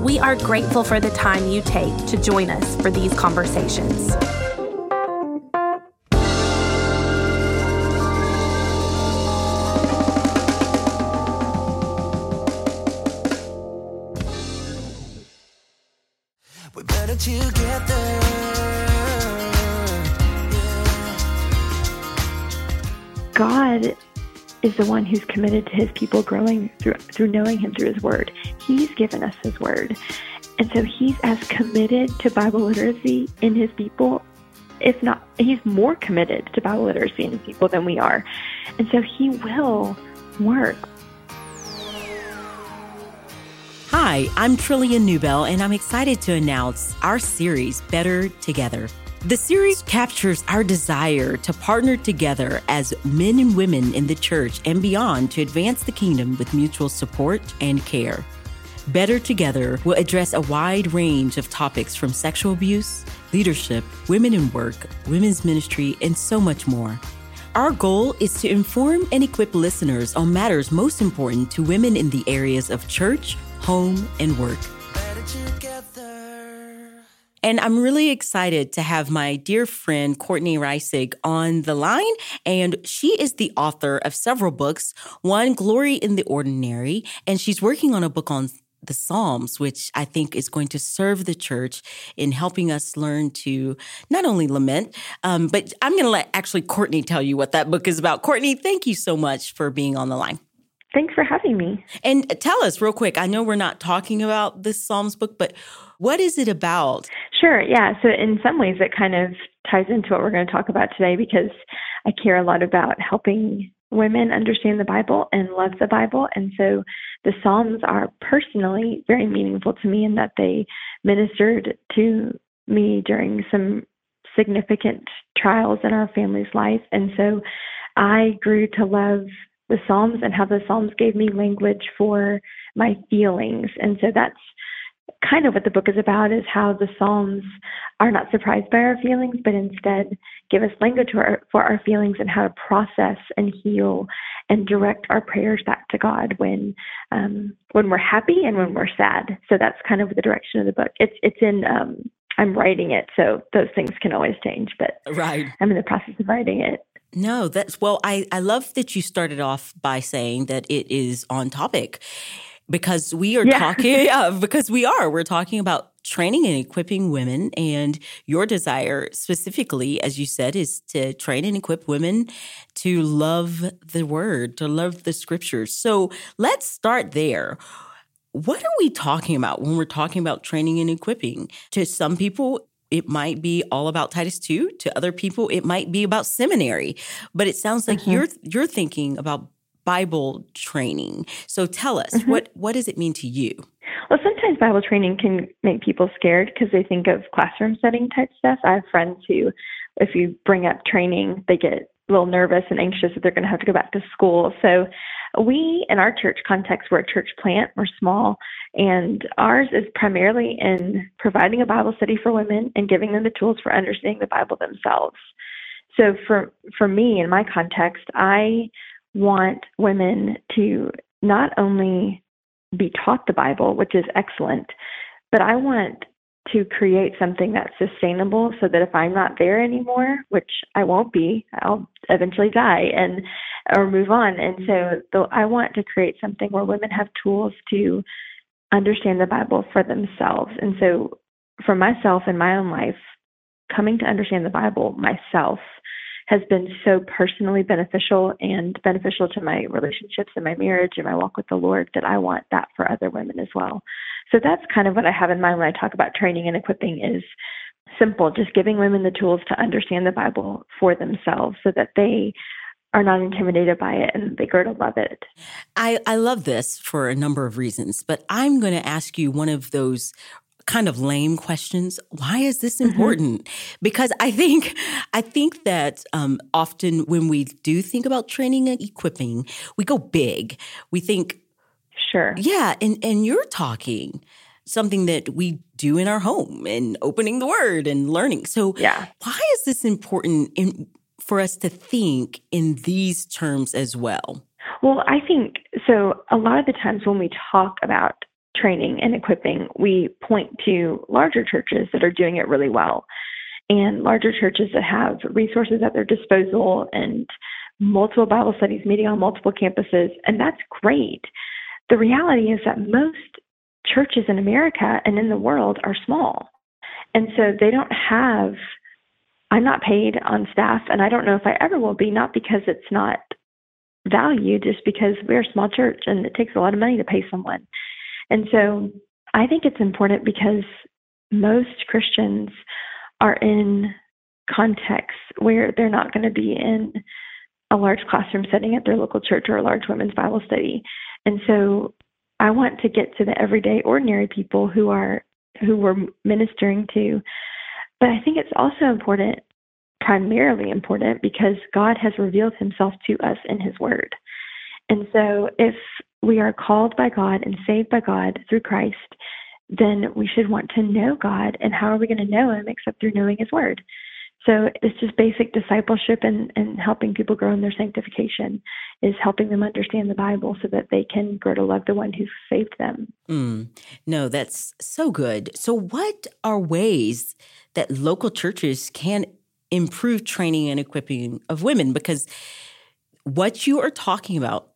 We are grateful for the time you take to join us for these conversations. Is the one who's committed to his people growing through through knowing him through his word. He's given us his word. And so he's as committed to Bible literacy in his people, if not he's more committed to Bible literacy in his people than we are. And so he will work. Hi, I'm Trillia Newbell, and I'm excited to announce our series, Better Together. The series captures our desire to partner together as men and women in the church and beyond to advance the kingdom with mutual support and care. Better Together will address a wide range of topics from sexual abuse, leadership, women in work, women's ministry, and so much more. Our goal is to inform and equip listeners on matters most important to women in the areas of church, home, and work. And I'm really excited to have my dear friend Courtney Reissig on the line. And she is the author of several books, one, Glory in the Ordinary, and she's working on a book on the Psalms, which I think is going to serve the church in helping us learn to not only lament, um, but I'm going to let actually Courtney tell you what that book is about. Courtney, thank you so much for being on the line. Thanks for having me. And tell us real quick. I know we're not talking about this Psalms book, but what is it about? Sure, yeah. So in some ways it kind of ties into what we're going to talk about today because I care a lot about helping women understand the Bible and love the Bible. And so the Psalms are personally very meaningful to me in that they ministered to me during some significant trials in our family's life. And so I grew to love the Psalms and how the Psalms gave me language for my feelings. And so that's kind of what the book is about is how the Psalms are not surprised by our feelings, but instead give us language for our, for our feelings and how to process and heal and direct our prayers back to God when um, when we're happy and when we're sad. So that's kind of the direction of the book. It's it's in um, I'm writing it, so those things can always change, but Right. I'm in the process of writing it. No, that's well, I, I love that you started off by saying that it is on topic because we are Yeah. talking, yeah, because we are. We're talking about training and equipping women. And your desire, specifically, as you said, is to train and equip women to love the word, to love the scriptures. So let's start there. What are we talking about when we're talking about training and equipping? To some people, it might be all about Titus 2. To other people, it might be about seminary. But it sounds like Mhm. you're you're thinking about Bible training. So tell us, Mhm. what what does it mean to you? Well, sometimes Bible training can make people scared because they think of classroom setting type stuff. I have friends who, if you bring up training, they get a little nervous and anxious that they're going to have to go back to school. So, we, in our church context, we're a church plant, we're small, and ours is primarily in providing a Bible study for women and giving them the tools for understanding the Bible themselves. So, for, for me, in my context, I want women to not only be taught the Bible, which is excellent, but I want to create something that's sustainable so that if I'm not there anymore, which I won't be, I'll eventually die and or move on. And so I want to create something where women have tools to understand the Bible for themselves. And so for myself in my own life, coming to understand the Bible myself has been so personally beneficial and beneficial to my relationships and my marriage and my walk with the Lord that I want that for other women as well. So that's kind of what I have in mind when I talk about training and equipping is simple, just giving women the tools to understand the Bible for themselves so that they are not intimidated by it and they grow to love it. I, I love this for a number of reasons, but I'm going to ask you one of those kind of lame questions. Why is this mm-hmm. important? Mm-hmm. Because I think I think that um, often when we do think about training and equipping, we go big. We think, sure, yeah, and and you're talking something that we do in our home and opening the word and learning. So, yeah, why is this important in, for us to think in these terms as well? Well, I think so. A lot of the times when we talk about training and equipping, we point to larger churches that are doing it really well and larger churches that have resources at their disposal and multiple Bible studies meeting on multiple campuses. And that's great. The reality is that most churches in America and in the world are small. And so they don't have, I'm not paid on staff, and I don't know if I ever will be, not because it's not valued, just because we're a small church and it takes a lot of money to pay someone. And so I think it's important because most Christians are in contexts where they're not going to be in a large classroom setting at their local church or a large women's Bible study. And so I want to get to the everyday ordinary people who are who we're ministering to. But I think it's also important, primarily important, because God has revealed himself to us in his word. And so if we are called by God and saved by God through Christ, then we should want to know God. And how are we going to know Him except through knowing His Word? So it's just basic discipleship and, and helping people grow in their sanctification is helping them understand the Bible so that they can grow to love the one who saved them. Mm, no, that's so good. So, what are ways that local churches can improve training and equipping of women? Because what you are talking about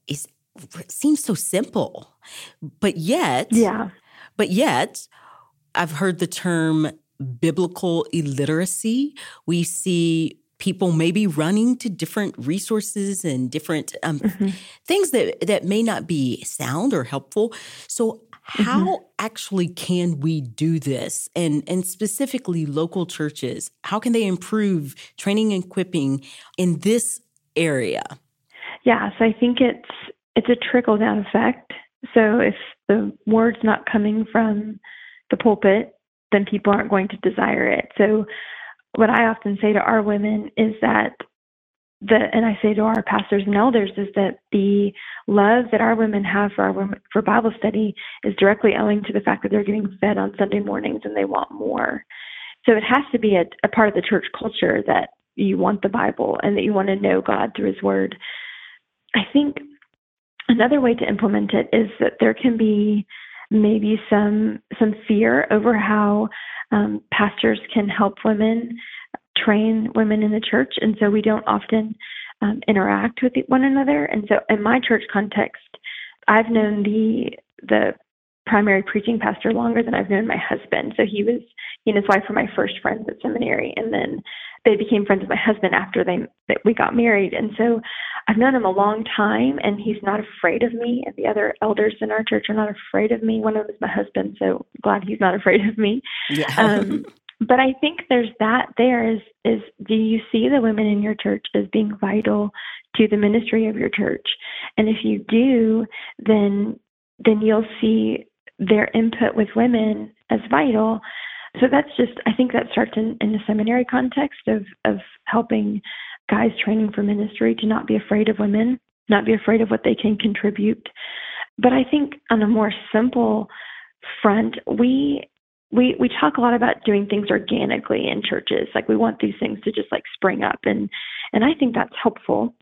seems so simple, but yet, yeah, but yet, I've heard the term biblical illiteracy. We see people maybe running to different resources and different um, mm-hmm. things that that may not be sound or helpful. So how mm-hmm. actually can we do this and and specifically local churches how can they improve training and equipping in this area yeah so i think it's it's a trickle down effect. So if the word's not coming from the pulpit, then people aren't going to desire it. So what I often say to our women is that the and I say to our pastors and elders is that the love that our women have for our women, for Bible study is directly owing to the fact that they're getting fed on Sunday mornings and they want more. So it has to be a, a part of the church culture that you want the Bible and that you want to know God through His Word. I think Another way to implement it is that there can be maybe some some fear over how um, pastors can help women train women in the church, and so we don't often um, interact with one another. And so, in my church context, I've known the the primary preaching pastor longer than I've known my husband. So he was he and his wife were my first friends at seminary, and then they became friends with my husband after they that we got married. And so I've known him a long time, and he's not afraid of me. And the other elders in our church are not afraid of me. One of them is my husband, so glad he's not afraid of me. Yeah. um, but I think there's that. There is is do you see the women in your church as being vital to the ministry of your church? And if you do, then then you'll see their input with women as vital. So that's just I think that starts in, in the seminary context of of helping guys training for ministry to not be afraid of women, not be afraid of what they can contribute. But I think on a more simple front, we we we talk a lot about doing things organically in churches. Like we want these things to just like spring up and and I think that's helpful.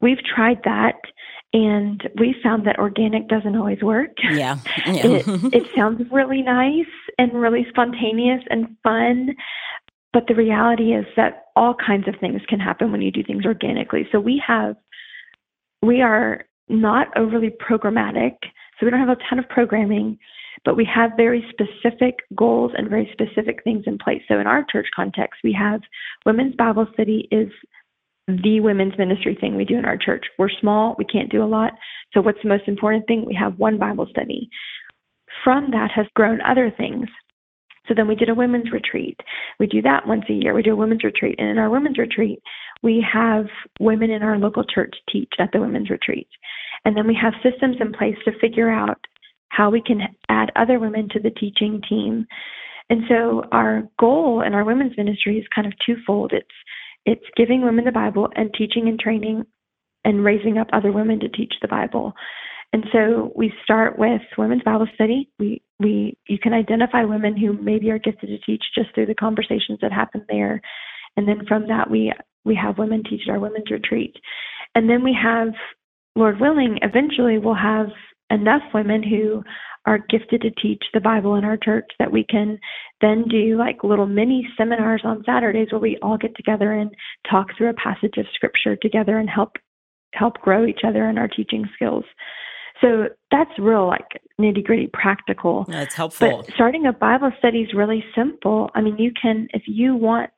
We've tried that and we found that organic doesn't always work. Yeah. yeah. it, it sounds really nice and really spontaneous and fun, but the reality is that all kinds of things can happen when you do things organically. So we have, we are not overly programmatic. So we don't have a ton of programming, but we have very specific goals and very specific things in place. So in our church context, we have women's Bible study is the women's ministry thing we do in our church. We're small, we can't do a lot. So, what's the most important thing? We have one Bible study. From that has grown other things. So then we did a women's retreat. We do that once a year. We do a women's retreat. And in our women's retreat, we have women in our local church teach at the women's retreat. And then we have systems in place to figure out how we can add other women to the teaching team. And so our goal in our women's ministry is kind of twofold. It's it's giving women the Bible and teaching and training and raising up other women to teach the Bible. And so we start with women's Bible study. We we you can identify women who maybe are gifted to teach just through the conversations that happen there. And then from that we we have women teach at our women's retreat. And then we have Lord willing, eventually we'll have enough women who are gifted to teach the Bible in our church that we can then do like little mini seminars on Saturdays where we all get together and talk through a passage of scripture together and help help grow each other in our teaching skills. So that's real like nitty gritty practical. That's helpful. But starting a Bible study is really simple. I mean, you can if you want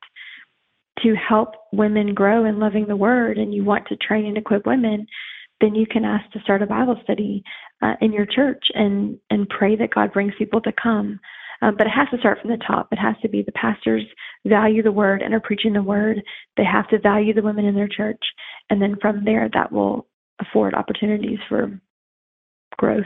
to help women grow in loving the word and you want to train and equip women, then you can ask to start a Bible study uh, in your church and and pray that God brings people to come. Um, but it has to start from the top. It has to be the pastors value the word and are preaching the word. They have to value the women in their church, and then from there, that will afford opportunities for growth.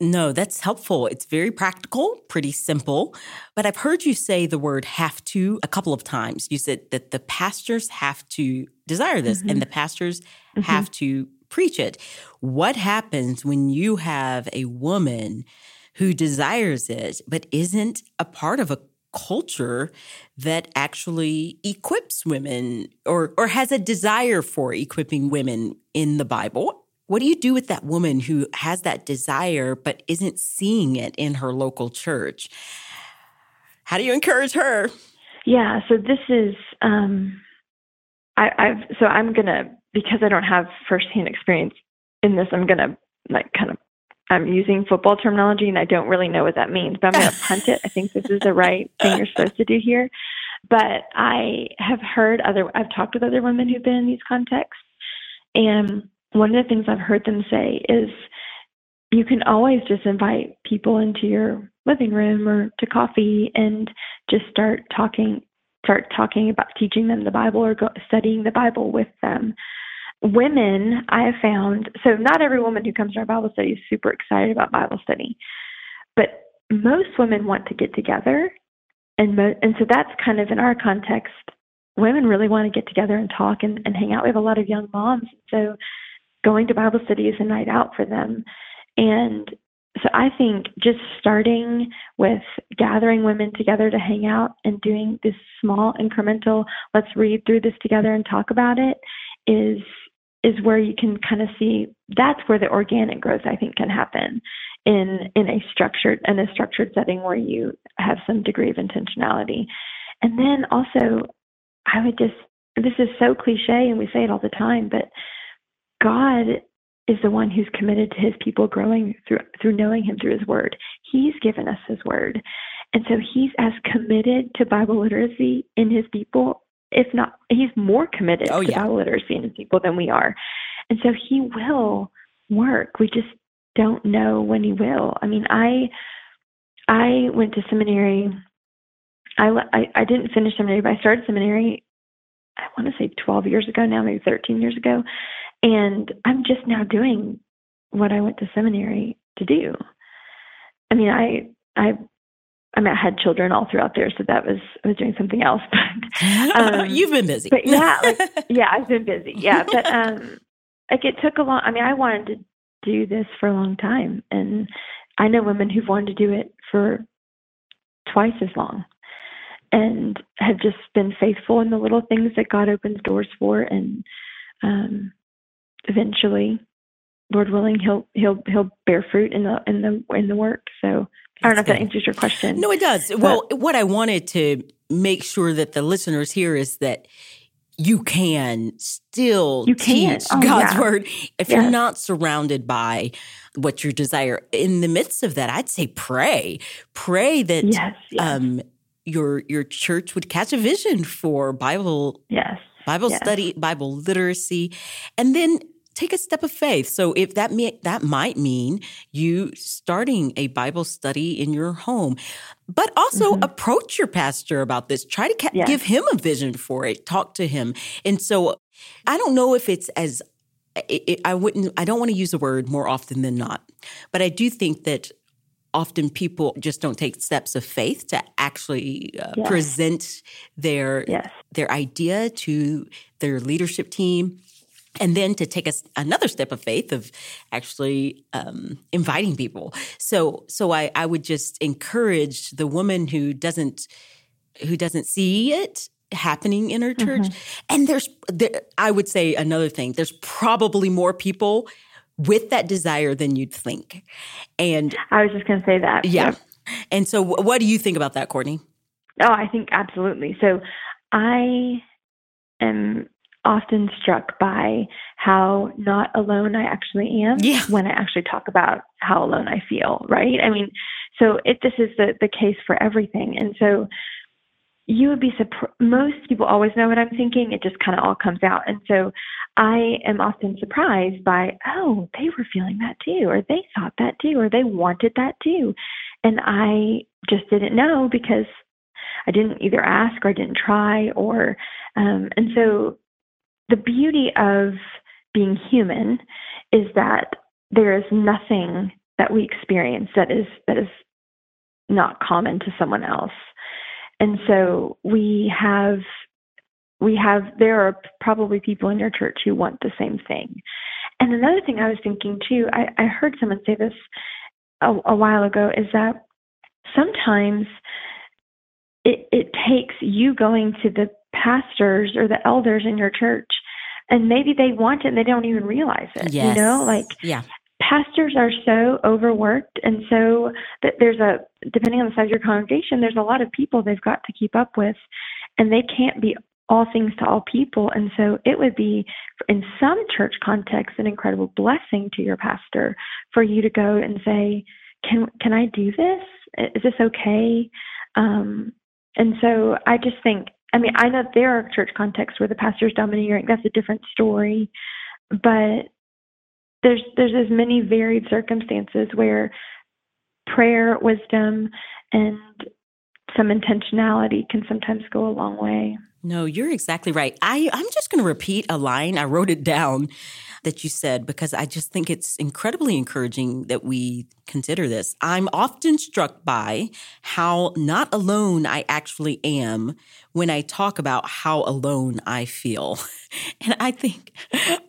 No, that's helpful. It's very practical, pretty simple. But I've heard you say the word have to a couple of times. You said that the pastors have to desire this mm-hmm. and the pastors mm-hmm. have to preach it. What happens when you have a woman who desires it but isn't a part of a culture that actually equips women or or has a desire for equipping women in the Bible? What do you do with that woman who has that desire but isn't seeing it in her local church? How do you encourage her? Yeah, so this is um I, I've so I'm gonna because I don't have firsthand experience in this, I'm gonna like kind of I'm using football terminology and I don't really know what that means, but I'm gonna punt it. I think this is the right thing you're supposed to do here. But I have heard other I've talked with other women who've been in these contexts and one of the things I've heard them say is you can always just invite people into your living room or to coffee and just start talking start talking about teaching them the Bible or go, studying the Bible with them women I have found so not every woman who comes to our Bible study is super excited about Bible study, but most women want to get together, and mo- and so that's kind of in our context. Women really want to get together and talk and, and hang out. We have a lot of young moms, so going to Bible study is a night out for them, and so I think just starting with gathering women together to hang out and doing this small incremental, let's read through this together and talk about it is is where you can kind of see that's where the organic growth I think can happen in in a structured in a structured setting where you have some degree of intentionality. And then also I would just this is so cliche and we say it all the time, but God is the one who's committed to his people growing through through knowing him through his word. He's given us his word. And so he's as committed to Bible literacy in his people if not, he's more committed oh, to yeah. Literacy in people than we are. And so he will work. We just don't know when he will. I mean, I I went to seminary. I I, I didn't finish seminary, but I started seminary. I want to say 12 years ago now, maybe 13 years ago, and I'm just now doing what I went to seminary to do. I mean, I I I mean, I had children all throughout there, so that was I was doing something else. But um, you've been busy. But yeah, like, yeah, I've been busy. Yeah, but um, like it took a long. I mean, I wanted to do this for a long time, and I know women who've wanted to do it for twice as long, and have just been faithful in the little things that God opens doors for, and um, eventually, Lord willing, he'll he'll he'll bear fruit in the in the in the work. So I don't know if that answers your question. No, it does. But, well, what I wanted to make sure that the listeners hear is that you can still you can. teach oh, God's yeah. word if yes. you're not surrounded by what you desire. In the midst of that, I'd say pray. Pray that yes, yes. Um, your your church would catch a vision for Bible yes. Bible study, Bible literacy, and then take a step of faith. So if that may, that might mean you starting a Bible study in your home, but also mm-hmm. approach your pastor about this. Try to ca- yes. give him a vision for it. Talk to him. And so I don't know if it's as it, it, I wouldn't I don't want to use the word more often than not. But I do think that often people just don't take steps of faith to actually uh, Yes. present their Yes. their idea to their leadership team and then to take us another step of faith of actually um, inviting people. So so I, I would just encourage the woman who doesn't who doesn't see it happening in her church. And there's there, i would say another thing there's probably more people with that desire than you'd think. And I was just going to say that. yeah. And so what do you think about that courtney? Oh, I think absolutely. So I am often struck by how not alone I actually am Yeah. when I actually talk about how alone I feel, right? I mean, so it this is the the case for everything. And so you would be surprised most people always know what I'm thinking. It just kind of all comes out. And so I am often surprised by, oh, they were feeling that too, or they thought that too, or they wanted that too. And I just didn't know because I didn't either ask or I didn't try or um and so the beauty of being human is that there is nothing that we experience that is that is not common to someone else. And so we have we have there are probably people in your church who want the same thing. And another thing I was thinking too, I, I heard someone say this a, a while ago, is that sometimes it, it takes you going to the pastors or the elders in your church and maybe they want it and they don't even realize it. yes You know, like yeah. pastors are so overworked and so that there's a depending on the size of your congregation there's a lot of people they've got to keep up with and they can't be all things to all people. And so it would be in some church context, an incredible blessing to your pastor for you to go and say can can i do this? Is this okay? Um and so i just think i mean i know there are church contexts where the pastor's domineering that's a different story but there's there's as many varied circumstances where prayer, wisdom, and some intentionality can sometimes go a long way. No, you're exactly right. I, I'm just going to repeat a line. I wrote it down that you said because I just think it's incredibly encouraging that we consider this. I'm often struck by how not alone I actually am when I talk about how alone I feel. And I think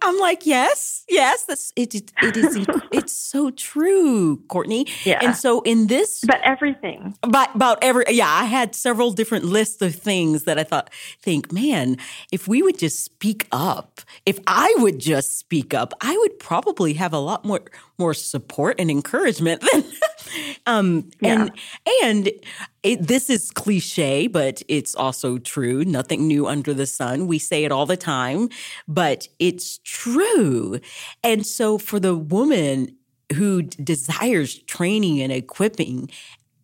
I'm like, yes, yes, that's it. It, it is. it's so true, Courtney. Yeah. And so in this But everything. about about every yeah i had several different lists of things that i thought think man if we would just speak up if i would just speak up i would probably have a lot more more support and encouragement than um and and it, this is cliche but it's also true. Nothing new under the sun. We say it all the time but it's true. And so for the woman who desires training and equipping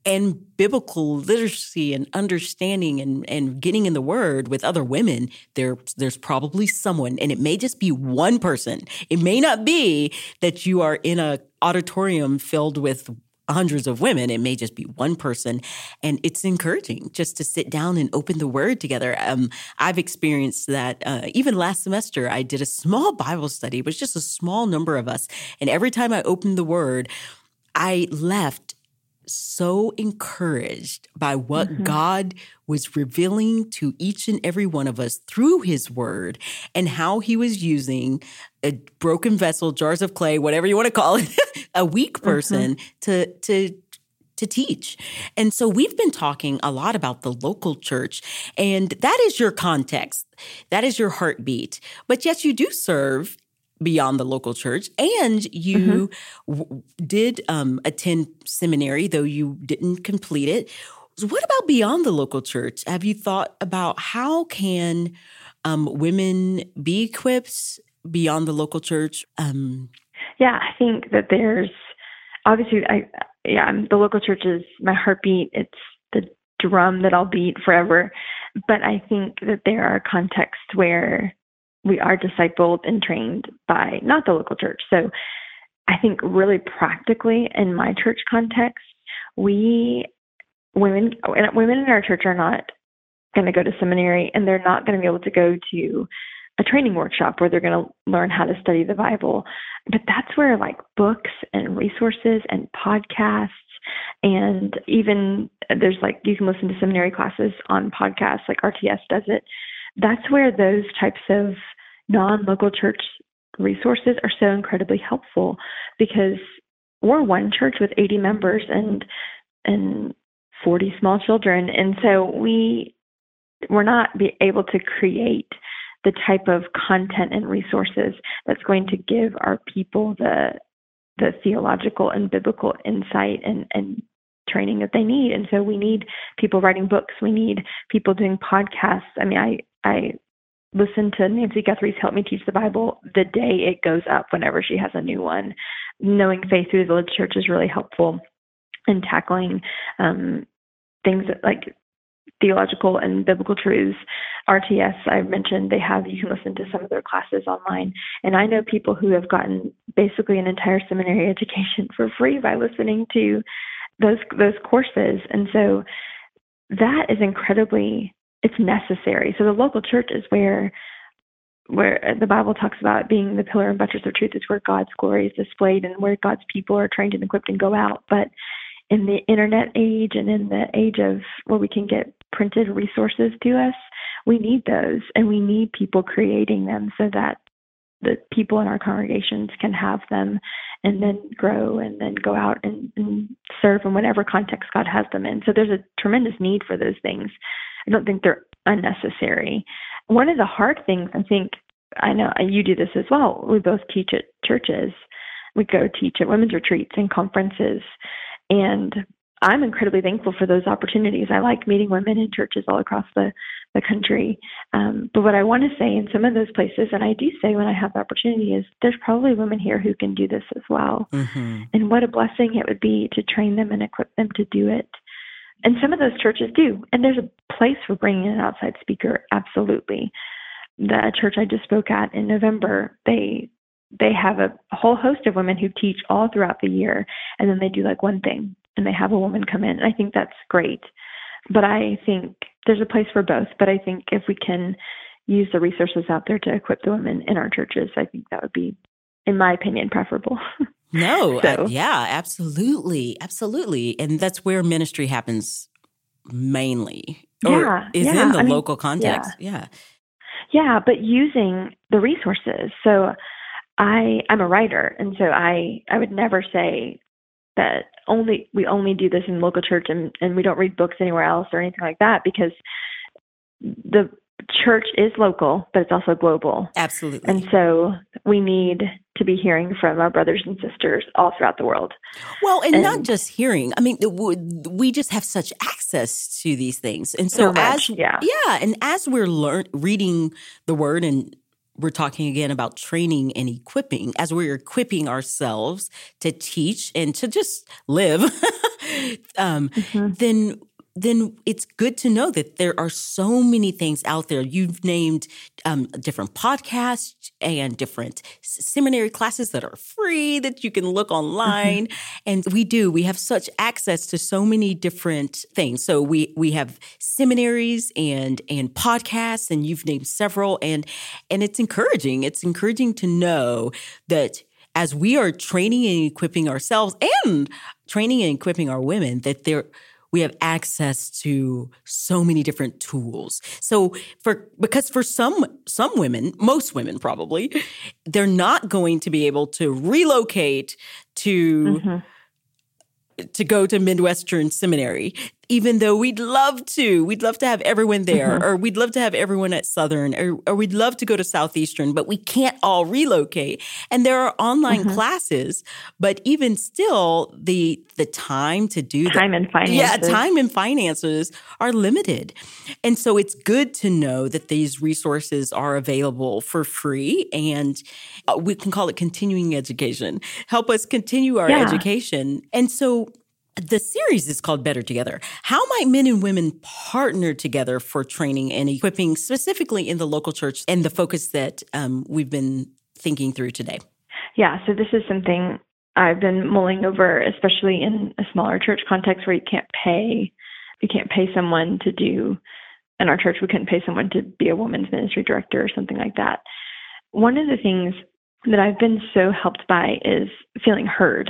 and biblical literacy and understanding and, and getting in the word with other women, there there's probably someone, and it may just be one person. It may not be that you are in a auditorium filled with hundreds of women. It may just be one person, and it's encouraging just to sit down and open the word together. Um, I've experienced that uh, even last semester. I did a small Bible study. It was just a small number of us, and every time I opened the word, I left so encouraged by what mm-hmm. God was revealing to each and every one of us through his word and how he was using a broken vessel, jars of clay, whatever you want to call it, a weak mm-hmm. person to to to teach. And so we've been talking a lot about the local church, and that is your context. That is your heartbeat. But yes, you do serve beyond the local church and you w- did um, attend seminary though you didn't complete it what about beyond the local church have you thought about how can um, women be equipped beyond the local church um, Yeah, I think that there's obviously I yeah, I'm, the local church is my heartbeat. It's the drum that I'll beat forever. But I think that there are contexts where we are discipled and trained by not the local church. So I think really practically in my church context, we women women in our church are not going to go to seminary and they're not going to be able to go to a training workshop where they're going to learn how to study the Bible. But that's where like books and resources and podcasts And even there's like, you can listen to seminary classes on podcasts, like RTS does it. That's where those types of non local church resources are so incredibly helpful because we're one church with 80 members and and 40 small children. And so we we're not be able to create the type of content and resources that's going to give our people the the theological and biblical insight and and training that they need. And so we need people writing books. We need people doing podcasts. I mean i i listen to Nancy Guthrie's Help Me Teach the Bible the day it goes up whenever she has a new one. Knowing faith through the village church is really helpful in tackling um, things that, like theological and biblical truths. RTS, I mentioned, they have, you can listen to some of their classes online. And I know people who have gotten basically an entire seminary education for free by listening to those those courses. And so that is incredibly it's necessary. So the local church is where where the Bible talks about being the pillar and buttress of truth is where God's glory is displayed and where God's people are trained and equipped and go out. But in the internet age and in the age of where we can get printed resources to us, we need those and we need people creating them so that the people in our congregations can have them and then grow and then go out and, and serve in whatever context God has them in. So there's a tremendous need for those things. I don't think they're unnecessary. One of the hard things I think I know you do this as well. We both teach at churches. We go teach at women's retreats and conferences. And I'm incredibly thankful for those opportunities. I like meeting women in churches all across the, the country. Um, but what I want to say in some of those places, and I do say when I have the opportunity, is there's probably women here who can do this as well. Mm-hmm. And what a blessing it would be to train them and equip them to do it. And some of those churches do. And there's a place for bringing in an outside speaker, absolutely. The church I just spoke at in November, they they have a whole host of women who teach all throughout the year and then they do like one thing and they have a woman come in. And I think that's great. But I think there's a place for both. But I think if we can use the resources out there to equip the women in our churches, I think that would be, in my opinion, preferable. No, so. uh, yeah, absolutely. Absolutely. And that's where ministry happens mainly. Or yeah, is yeah. in the I local mean, context. Yeah. yeah. Yeah, but using the resources. So I I'm a writer and so I I would never say that only we only do this in local church and, and we don't read books anywhere else or anything like that because the church is local, but it's also global. Absolutely. And so we need to be hearing from our brothers and sisters all throughout the world. Well, and, and not just hearing. I mean, we just have such access to these things. And so, so as yeah. yeah, and as we're learn reading the word and we're talking again about training and equipping as we're equipping ourselves to teach and to just live um, mm-hmm. then then it's good to know that there are so many things out there. You've named um, different podcasts and different seminary classes that are free that you can look online. Mm-hmm. And we do, we have such access to so many different things. So we we have seminaries and and podcasts, and you've named several, and and it's encouraging. It's encouraging to know that as we are training and equipping ourselves and training and equipping our women, that there we have access to so many different tools. So for because for some some women, most women probably, they're not going to be able to relocate to mm-hmm to go to Midwestern Seminary, even though we'd love to. We'd love to have everyone there, mm-hmm. or we'd love to have everyone at Southern, or, or, we'd love to go to Southeastern, but we can't all relocate. And there are online mm-hmm. classes, but even still, the the time to do time that, and finances, yeah, time and finances are limited. And so it's good to know that these resources are available for free, and uh, we can call it continuing education. Help us continue our yeah. education. And so the series is called Better Together. How might men and women partner together for training and equipping, specifically in the local church, and the focus that um, we've been thinking through today? Yeah, so this is something I've been mulling over, especially in a smaller church context where you can't pay, you can't pay someone to do. In our church, we couldn't pay someone to be a women's ministry director or something like that. One of the things that I've been so helped by is feeling heard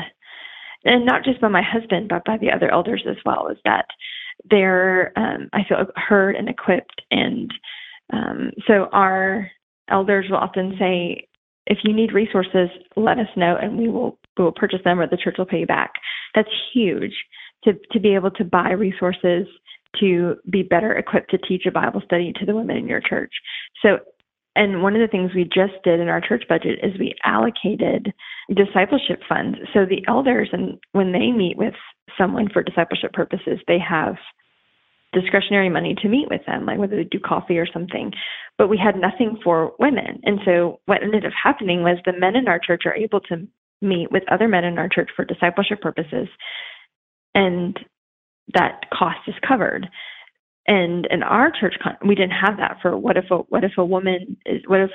and not just by my husband, but by the other elders as well, is that they're um, I feel heard and equipped, and um, so our elders will often say, if you need resources, let us know, and we will we will purchase them, or the church will pay you back. That's huge to to be able to buy resources to be better equipped to teach a Bible study to the women in your church. So and one of the things we just did in our church budget is we allocated discipleship funds. So the elders, and when they meet with someone for discipleship purposes, they have discretionary money to meet with them, like whether they do coffee or something. But we had nothing for women. And so what ended up happening was the men in our church are able to meet with other men in our church for discipleship purposes. And that cost is covered and in our church we didn't have that for what if a what if a woman is what if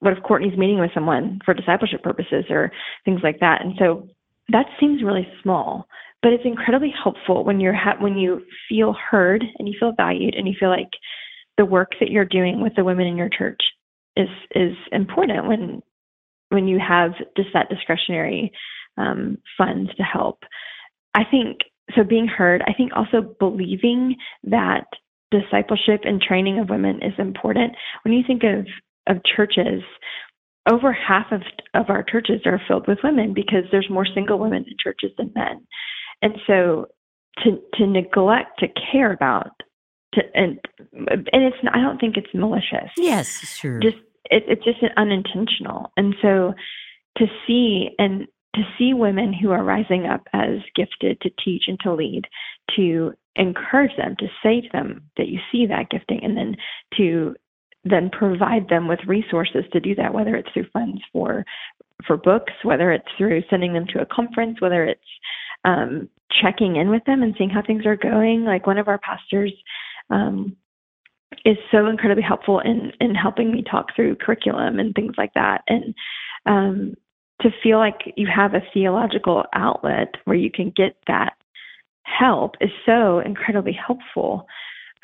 what if Courtney's meeting with someone for discipleship purposes or things like that. And so that seems really small but it's incredibly helpful when you're ha- when you feel heard and you feel valued and you feel like the work that you're doing with the women in your church is is important when when you have just that discretionary um, funds to help. I think so being heard, I think also believing that discipleship and training of women is important. When you think of of churches, over half of of our churches are filled with women because there's more single women in churches than men. And so to to neglect to care about to and and it's I don't think it's malicious. Yes, sure. Just it, it's just unintentional. And so to see and to see women who are rising up as gifted to teach and to lead, to encourage them, to say to them that you see that gifting, and then to then provide them with resources to do that, whether it's through funds for for books, whether it's through sending them to a conference, whether it's um, checking in with them and seeing how things are going. Like one of our pastors um, is so incredibly helpful in in helping me talk through curriculum and things like that. And um, to feel like you have a theological outlet where you can get that help is so incredibly helpful.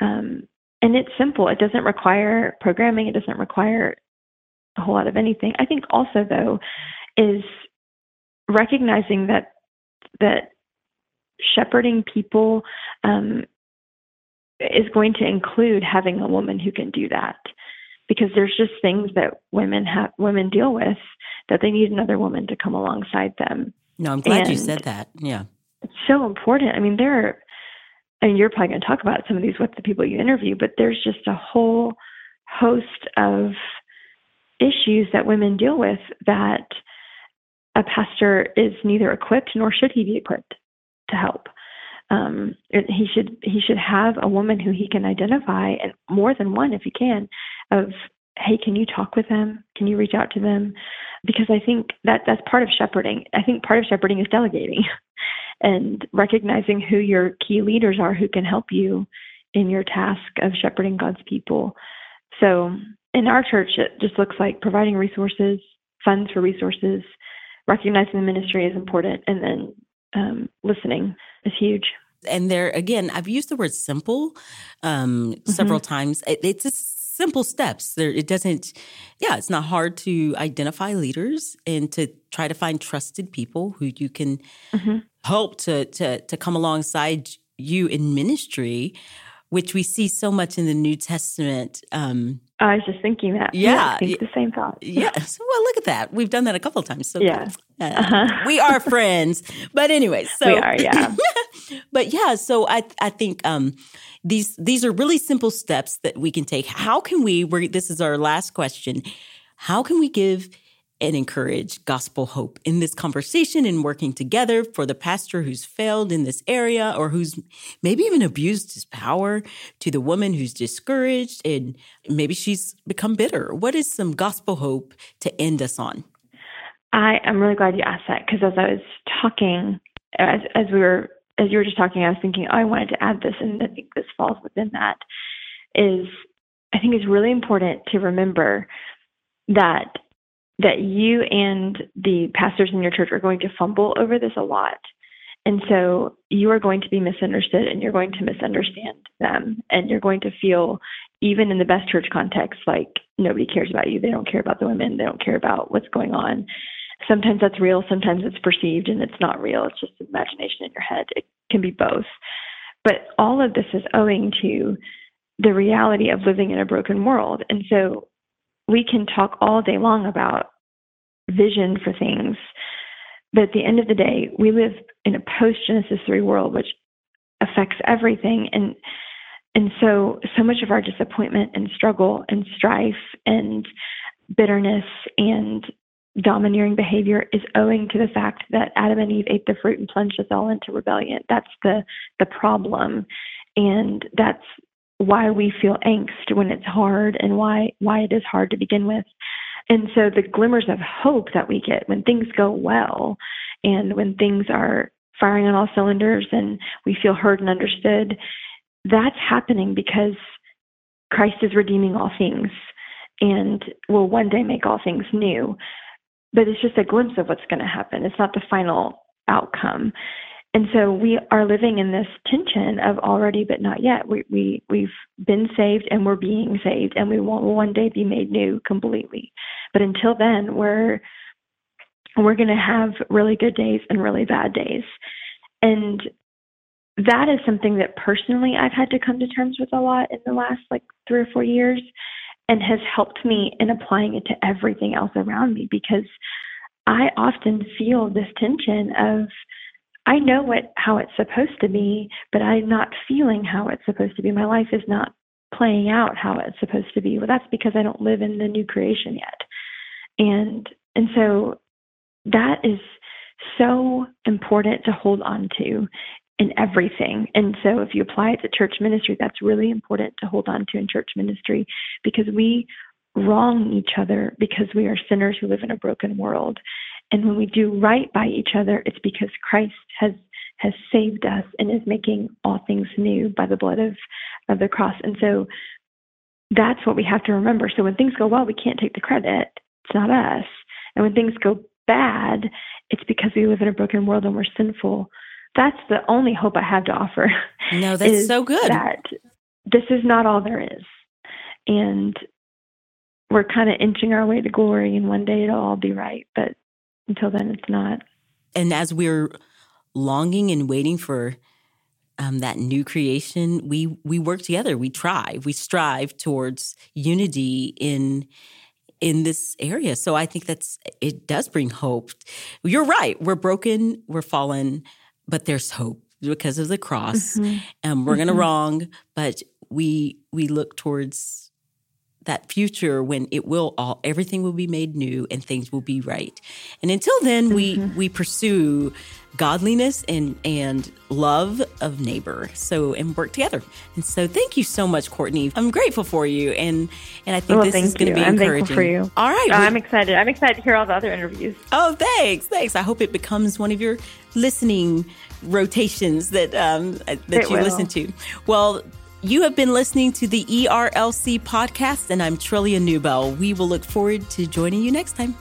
Um, and it's simple. It doesn't require programming. It doesn't require a whole lot of anything. I think also though is recognizing that that shepherding people um, is going to include having a woman who can do that because there's just things that women have women deal with that they need another woman to come alongside them. No, I'm glad and you said that. Yeah. It's so important. I mean, there are, and you're probably going to talk about some of these with the people you interview, but there's just a whole host of issues that women deal with that a pastor is neither equipped nor should he be equipped to help. Um, he should he should have a woman who he can identify, and more than one if he can, of hey, can you talk with them? Can you reach out to them? Because I think that that's part of shepherding. I think part of shepherding is delegating and recognizing who your key leaders are who can help you in your task of shepherding God's people. So in our church, it just looks like providing resources, funds for resources, recognizing the ministry is important, and then um, listening is huge and there again i've used the word simple um, mm-hmm. several times it, it's just simple steps. There, it doesn't, yeah, it's not hard to identify leaders and to try to find trusted people who you can mm-hmm. help to to to come alongside you in ministry, which we see so much in the New Testament. Um, I was just thinking that. Yeah, yeah the same thought. Yes. Well, look at that. We've done that a couple of times. So yeah, uh, uh-huh. we are friends. But anyway, so we are. Yeah. but yeah, so I I think um, these these are really simple steps that we can take. How can we? we this is our last question. How can we give and encourage gospel hope in this conversation and working together for the pastor who's failed in this area or who's maybe even abused his power to the woman who's discouraged and maybe she's become bitter. What is some gospel hope to end us on? I am really glad you asked that because as I was talking, as, as we were as you were just talking, I was thinking, oh, I wanted to add this, and I think this falls within that. Is I think it's really important to remember that that you and the pastors in your church are going to fumble over this a lot. And so you are going to be misunderstood and you're going to misunderstand them. And you're going to feel, even in the best church context, like nobody cares about you. They don't care about the women. They don't care about what's going on. sometimes that's real, sometimes it's perceived and it's not real. It's just imagination in your head. It can be both. But all of this is owing to the reality of living in a broken world. And so we can talk all day long about vision for things, but at the end of the day, we live in a post Genesis 3 world, which affects everything. And and so so much of our disappointment and struggle and strife and bitterness and domineering behavior is owing to the fact that Adam and Eve ate the fruit and plunged us all into rebellion. That's the the problem. And that's why we feel angst when it's hard and why why it is hard to begin with. And so the glimmers of hope that we get when things go well and when things are firing on all cylinders and we feel heard and understood, that's happening because Christ is redeeming all things and will one day make all things new. But it's just a glimpse of what's going to happen. It's not the final outcome. And so we are living in this tension of already but not yet. We we we've been saved and we're being saved and we will one day be made new completely. But until then we're we're going to have really good days and really bad days. And that is something that personally I've had to come to terms with a lot in the last like 3 or 4 years and has helped me in applying it to everything else around me because I often feel this tension of I know what how it's supposed to be, but I'm not feeling how it's supposed to be. My life is not playing out how it's supposed to be. Well, that's because I don't live in the new creation yet. And and so that is so important to hold on to in everything. And so if you apply it to church ministry, that's really important to hold on to in church ministry because we wrong each other because we are sinners who live in a broken world. And when we do right by each other, it's because Christ has has saved us and is making all things new by the blood of, of the cross. And so that's what we have to remember. So when things go well, we can't take the credit. It's not us. And when things go bad, it's because we live in a broken world and we're sinful. That's the only hope I have to offer. No, that's so good. That this is not all there is. And we're kind of inching our way to glory, and one day it'll all be right. But until then, it's not. And as we're longing and waiting for um, that new creation, we we work together. We try. We strive towards unity in in this area. So I think that's it. Does bring hope. You're right. We're broken. We're fallen, but there's hope because of the cross. Mm-hmm. And we're mm-hmm. gonna wrong, but we we look towards that future when it will all everything will be made new and things will be right. And until then we mm-hmm. we pursue godliness and and love of neighbor. So and work together. And so thank you so much Courtney. I'm grateful for you and and I think well, this is going to be I'm encouraging. thankful for you. All right. Uh, I'm excited. I'm excited to hear all the other interviews. Oh, thanks. Thanks. I hope it becomes one of your listening rotations that um that it you will. listen to. Well, you have been listening to the ERLC podcast, and I'm Trillia Newbell. We will look forward to joining you next time.